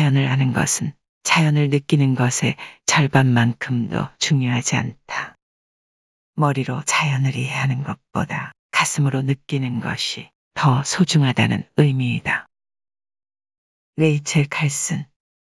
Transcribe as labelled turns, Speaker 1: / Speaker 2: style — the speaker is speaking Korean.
Speaker 1: 자연을 아는 것은 자연을 느끼는 것의 절반만큼도 중요하지 않다. 머리로 자연을 이해하는 것보다 가슴으로 느끼는 것이 더 소중하다는 의미이다. 레이첼 칼슨